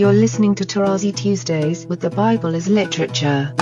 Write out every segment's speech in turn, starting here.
You're listening to Tarazi Tuesdays with the Bible as literature.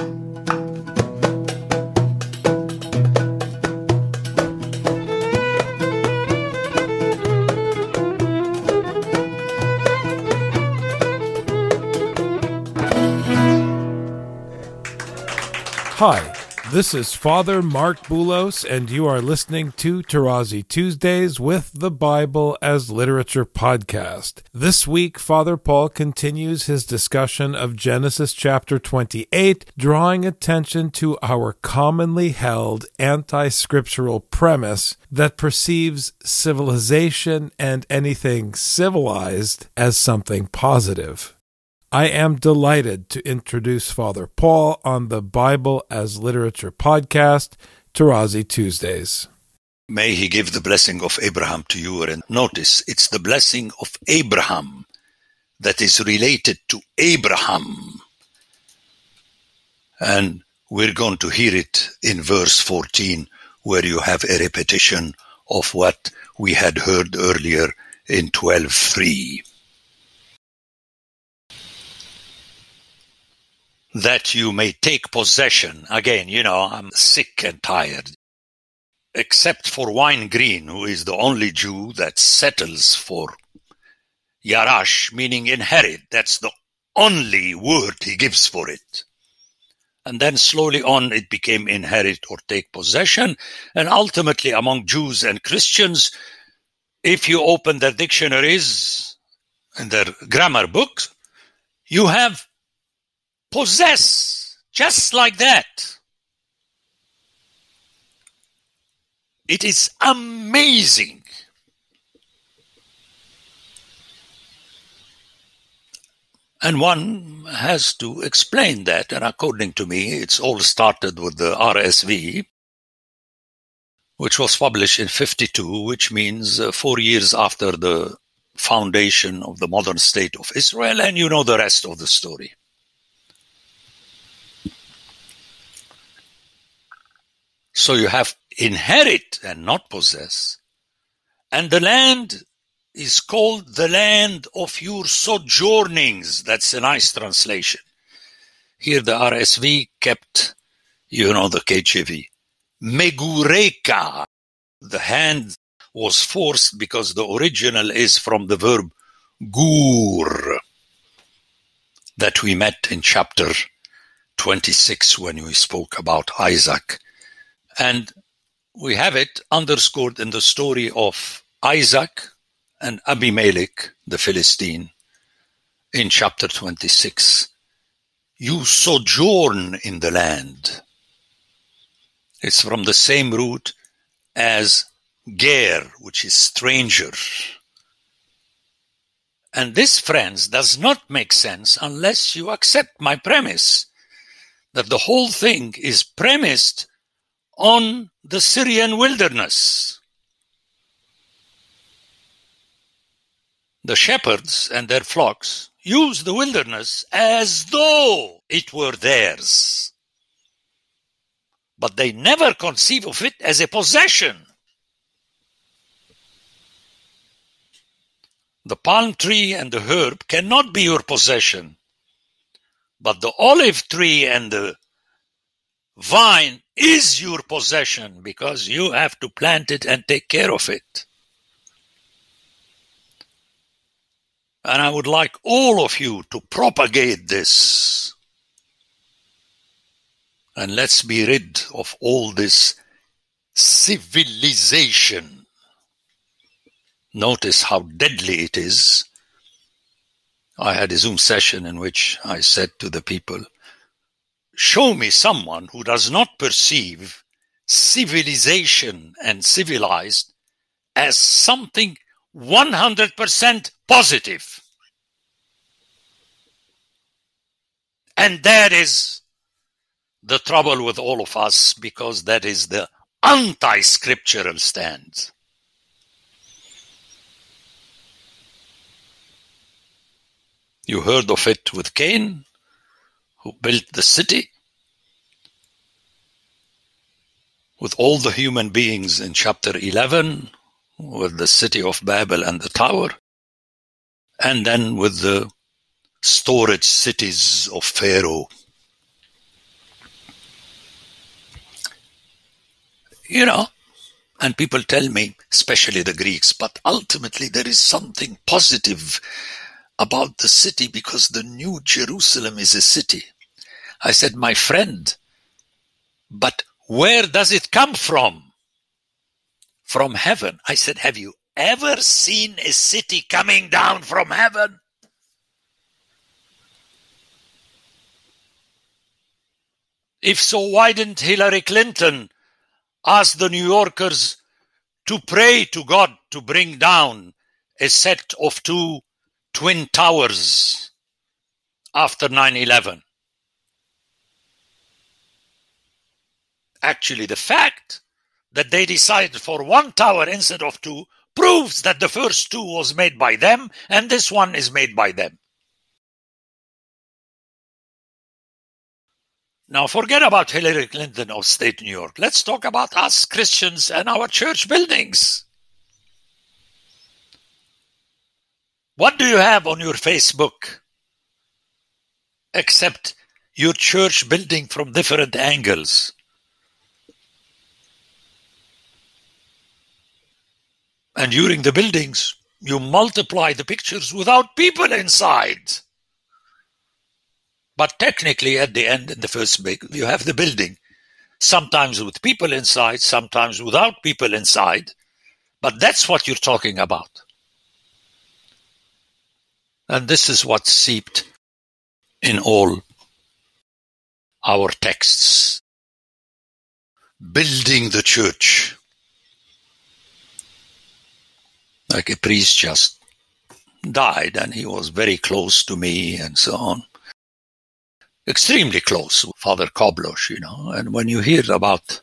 Hi, this is Father Mark Boulos, and you are listening to Tarazi Tuesdays with the Bible as Literature podcast. This week, Father Paul continues his discussion of Genesis chapter 28, drawing attention to our commonly held anti scriptural premise that perceives civilization and anything civilized as something positive. I am delighted to introduce Father Paul on the Bible as Literature podcast, Tarazi Tuesdays. May he give the blessing of Abraham to you. And notice, it's the blessing of Abraham that is related to Abraham. And we're going to hear it in verse 14, where you have a repetition of what we had heard earlier in 12.3. that you may take possession. Again, you know, I'm sick and tired. Except for Weingreen, who is the only Jew that settles for Yarash, meaning inherit. That's the only word he gives for it. And then slowly on, it became inherit or take possession. And ultimately, among Jews and Christians, if you open their dictionaries and their grammar books, you have possess just like that. It is amazing. And one has to explain that. And according to me, it's all started with the RSV, which was published in 52, which means uh, four years after the foundation of the modern state of Israel. And you know the rest of the story. So you have inherit and not possess. And the land is called the land of your sojournings. That's a nice translation. Here the RSV kept, you know, the KJV. Megureka. The hand was forced because the original is from the verb gur that we met in chapter 26 when we spoke about Isaac and we have it underscored in the story of Isaac and Abimelech, the Philistine, in chapter 26. You sojourn in the land. It's from the same root as ger, which is stranger. And this, friends, does not make sense unless you accept my premise that the whole thing is premised on the Syrian wilderness. The shepherds and their flocks use the wilderness as though it were theirs. But they never conceive of it as a possession. The palm tree and the herb cannot be your possession, but the olive tree and the vine is your possession because you have to plant it and take care of it. And I would like all of you to propagate this. And let's be rid of all this civilization. Notice how deadly it is. I had a Zoom session in which I said to the people, Show me someone who does not perceive civilization and civilized as something 100% positive. And that is the trouble with all of us because that is the anti scriptural stance. You heard of it with Cain, who built the city with all the human beings in chapter 11, with the city of Babel and the tower, and then with the storage cities of Pharaoh. You know, and people tell me, especially the Greeks, but ultimately there is something positive about the city because the new Jerusalem is a city. I said, my friend, but where does it come from? From heaven. I said, have you ever seen a city coming down from heaven? If so, why didn't Hillary Clinton ask the New Yorkers to pray to God to bring down a set of two twin towers after 9 11? Actually, the fact that they decided for one tower instead of two proves that the first two was made by them and this one is made by them. Now, forget about Hillary Clinton of state New York. Let's talk about us Christians and our church buildings. What do you have on your Facebook except your church building from different angles? And during the buildings, you multiply the pictures without people inside. But technically, at the end, in the first big, you have the building, sometimes with people inside, sometimes without people inside. But that's what you're talking about. And this is what seeped in all our texts. Building the church. Like a priest just died and he was very close to me and so on extremely close, Father Koblosh, you know. And when you hear about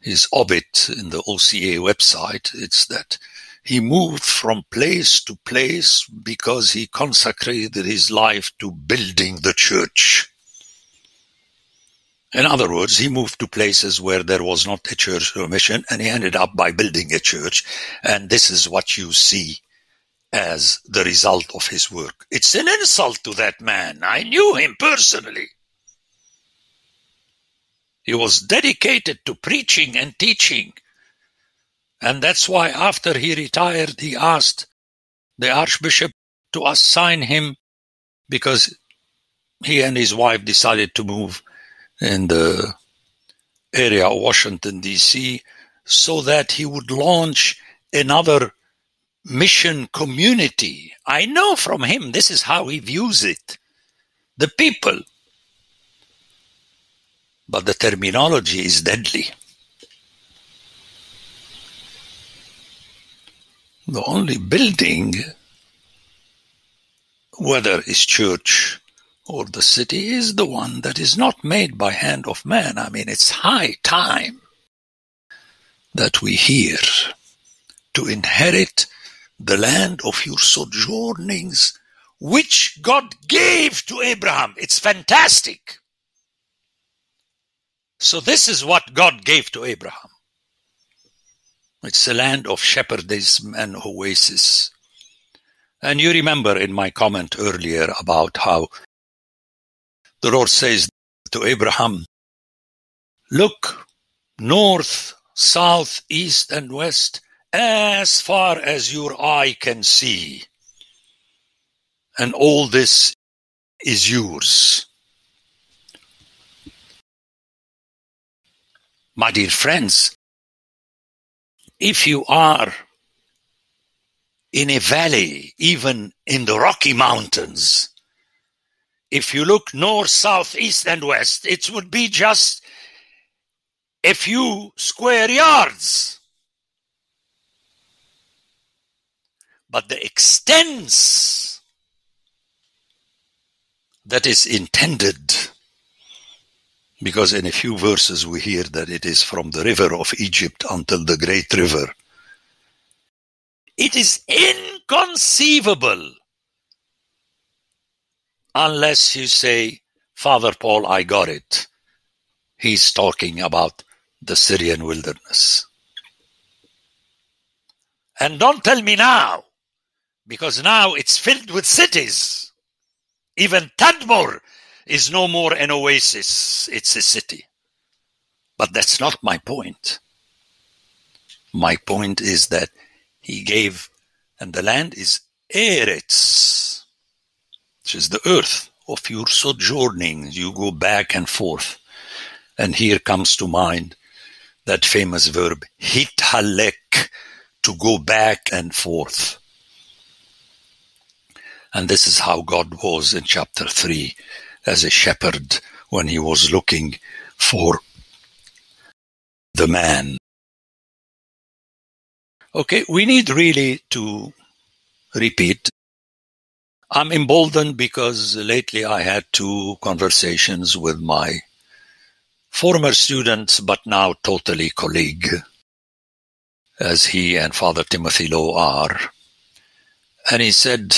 his obit in the OCA website, it's that he moved from place to place because he consecrated his life to building the church. In other words, he moved to places where there was not a church or mission, and he ended up by building a church. And this is what you see as the result of his work. It's an insult to that man. I knew him personally. He was dedicated to preaching and teaching. And that's why after he retired, he asked the Archbishop to assign him because he and his wife decided to move in the area of Washington, D.C., so that he would launch another mission community. I know from him this is how he views it. The people. But the terminology is deadly. The only building, whether it's church or the city, is the one that is not made by hand of man. I mean, it's high time that we hear to inherit the land of your sojournings, which God gave to Abraham. It's fantastic. So, this is what God gave to Abraham. It's a land of shepherdism and oasis. And you remember in my comment earlier about how the Lord says to Abraham, Look north, south, east, and west as far as your eye can see. And all this is yours. My dear friends, if you are in a valley, even in the Rocky Mountains, if you look north, south, east, and west, it would be just a few square yards. but the extents that is intended because in a few verses we hear that it is from the river of Egypt until the great river. It is inconceivable unless you say, Father Paul, I got it. He's talking about the Syrian wilderness. And don't tell me now because now it's filled with cities. Even Tadmor is no more an oasis, it's a city. But that's not my point. My point is that he gave, and the land is Eretz, is the earth of your sojourning. You go back and forth. And here comes to mind that famous verb, hithalek, to go back and forth. And this is how God was in chapter 3 as a shepherd when he was looking for the man. Okay, we need really to repeat. I'm emboldened because lately I had two conversations with my former students, but now totally colleague, as he and Father Timothy Lowe are. And he said,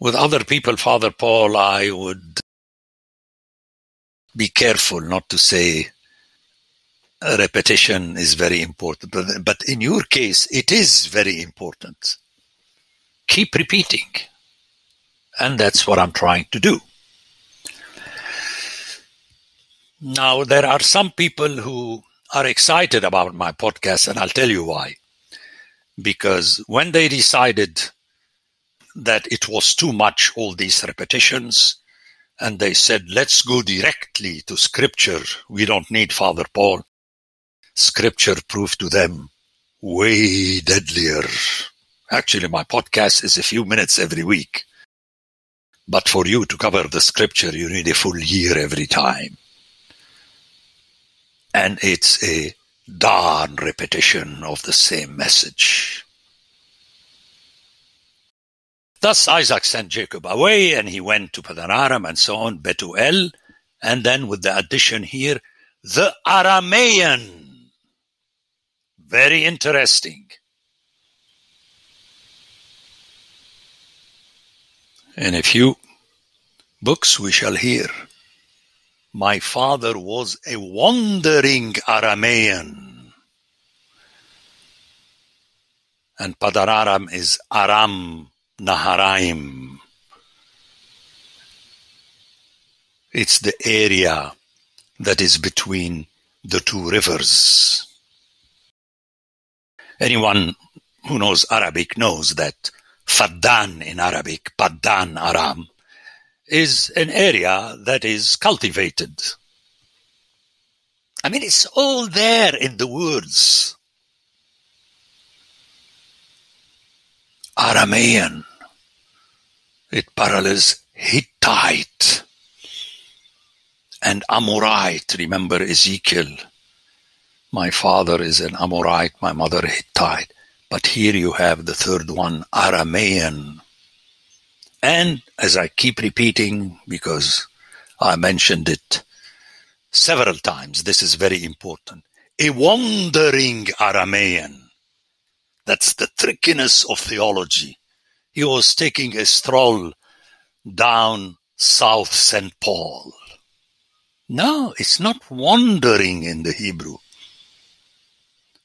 with other people, Father Paul, I would be careful not to say repetition is very important. But, but in your case, it is very important. Keep repeating. And that's what I'm trying to do. Now, there are some people who are excited about my podcast, and I'll tell you why. Because when they decided that it was too much, all these repetitions, and they said, let's go directly to scripture. We don't need Father Paul. Scripture proved to them way deadlier. Actually, my podcast is a few minutes every week. But for you to cover the scripture, you need a full year every time. And it's a darn repetition of the same message. Thus Isaac sent Jacob away, and he went to Padanaram and so on, Betuel, and then with the addition here, the Aramean. Very interesting. In a few books we shall hear, my father was a wandering Aramean. And Padanaram is Aram Naharaim. It's the area that is between the two rivers. Anyone who knows Arabic knows that Faddan in Arabic, Paddan Aram, is an area that is cultivated. I mean, it's all there in the words. Aramean. It parallels Hittite and Amorite. Remember Ezekiel. My father is an Amorite, my mother Hittite. But here you have the third one, Aramean. And as I keep repeating, because I mentioned it several times, this is very important. A wandering Aramean. That's the trickiness of theology. He was taking a stroll down South St. Paul. No, it's not wandering in the Hebrew.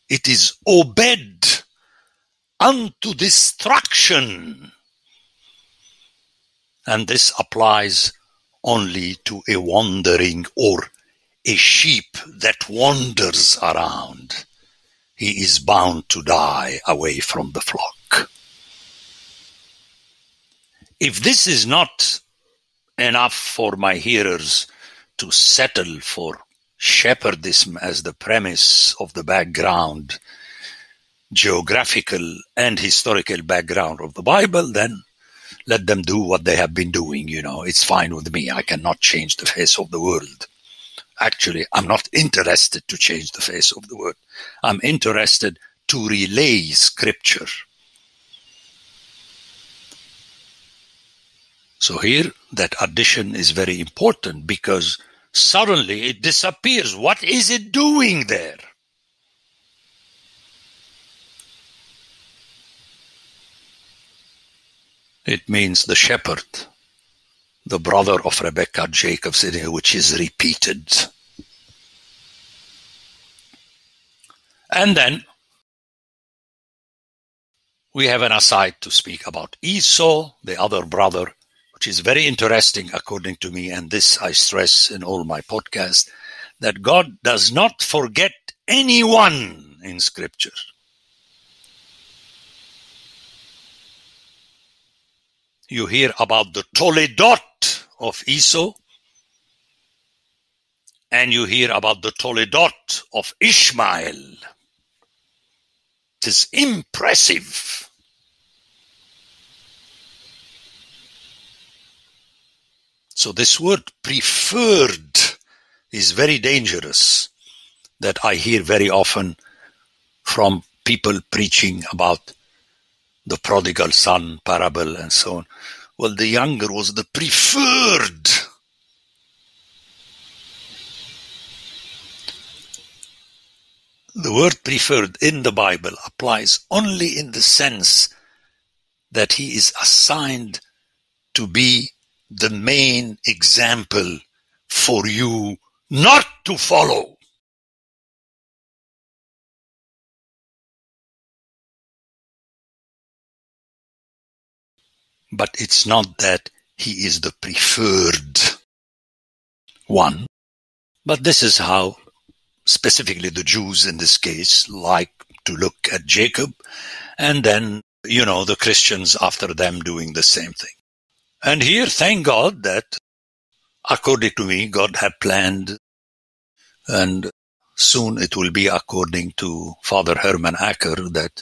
It is obed unto destruction. And this applies only to a wandering or a sheep that wanders around he is bound to die away from the flock. If this is not enough for my hearers to settle for shepherdism as the premise of the background, geographical and historical background of the Bible, then let them do what they have been doing. You know, it's fine with me. I cannot change the face of the world. Actually, I'm not interested to change the face of the world. I'm interested to relay scripture. So here, that addition is very important because suddenly it disappears. What is it doing there? It means the shepherd the brother of Rebecca, Jacob, which is repeated. And then we have an aside to speak about Esau, the other brother, which is very interesting according to me, and this I stress in all my podcasts, that God does not forget anyone in Scripture. You hear about the Toledot of Esau, and you hear about the Toledot of Ishmael. It is impressive. So this word preferred is very dangerous that I hear very often from people preaching about the prodigal son parable and so on. Well, the younger was the preferred. The word preferred in the Bible applies only in the sense that he is assigned to be the main example for you not to follow. But it's not that he is the preferred one. But this is how specifically the Jews in this case like to look at Jacob and then, you know, the Christians after them doing the same thing. And here, thank God that according to me, God had planned and soon it will be according to Father Herman Acker that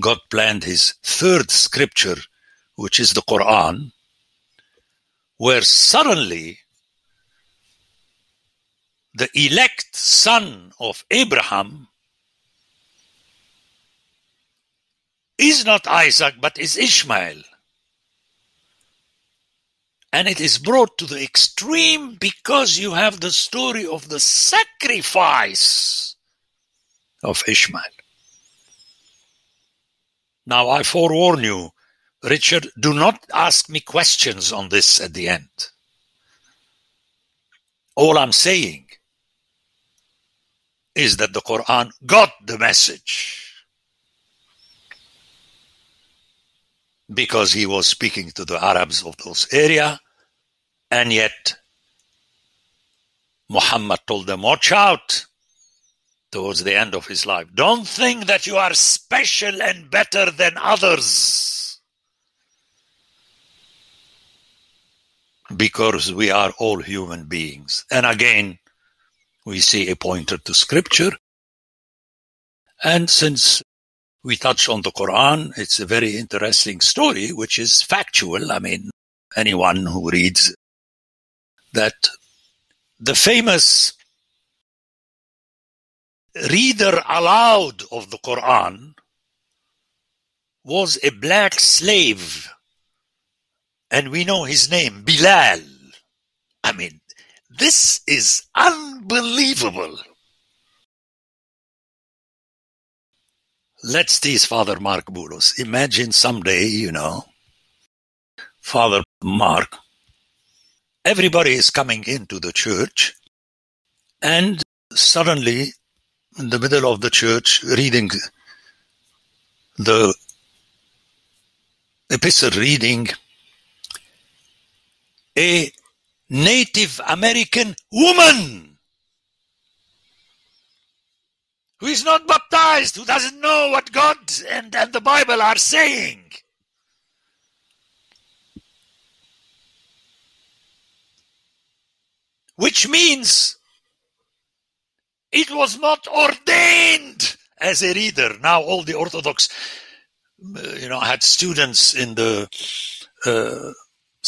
God planned his third scripture, which is the Quran, where suddenly the elect son of Abraham is not Isaac but is Ishmael. And it is brought to the extreme because you have the story of the sacrifice of Ishmael. Now, I forewarn you, Richard, do not ask me questions on this at the end. All I'm saying is that the Quran got the message. because he was speaking to the Arabs of those area, and yet Muhammad told them, watch out towards the end of his life. Don't think that you are special and better than others. Because we are all human beings. And again, we see a pointer to scripture. And since we touch on the Quran. It's a very interesting story, which is factual. I mean, anyone who reads that the famous reader aloud of the Quran was a black slave. And we know his name, Bilal. I mean, this is unbelievable. let's tease Father Mark Boulos. Imagine someday, you know, Father Mark, everybody is coming into the church, and suddenly, in the middle of the church, reading the epistle reading, a Native American woman who is not baptized, who doesn't know what God and, and the Bible are saying. Which means it was not ordained as a reader. Now all the Orthodox, uh, you know, had students in the uh,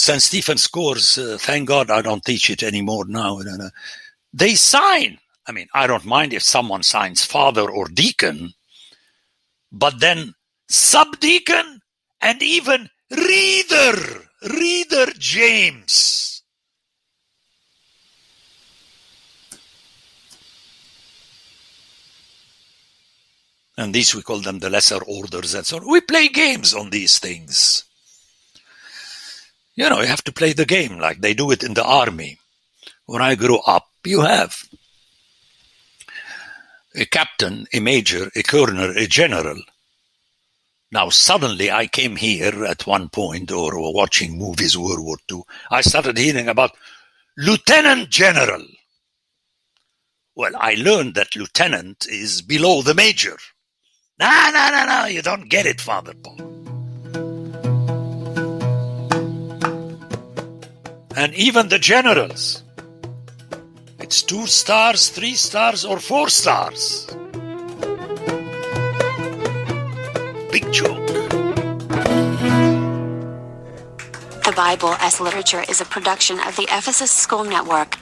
St. Stephen's course. Uh, thank God I don't teach it anymore now. They sign I mean, I don't mind if someone signs father or deacon, but then subdeacon and even reader, reader James. And these we call them the lesser orders and so on. We play games on these things. You know, you have to play the game like they do it in the army. When I grew up, you have a captain, a major, a colonel, a general. Now, suddenly I came here at one point, or watching movies World War II, I started hearing about Lieutenant General. Well, I learned that lieutenant is below the major. No, no, no, no, you don't get it, Father Paul. And even the generals. It's two stars, three stars, or four stars. Big joke. The Bible as Literature is a production of the Ephesus School Network.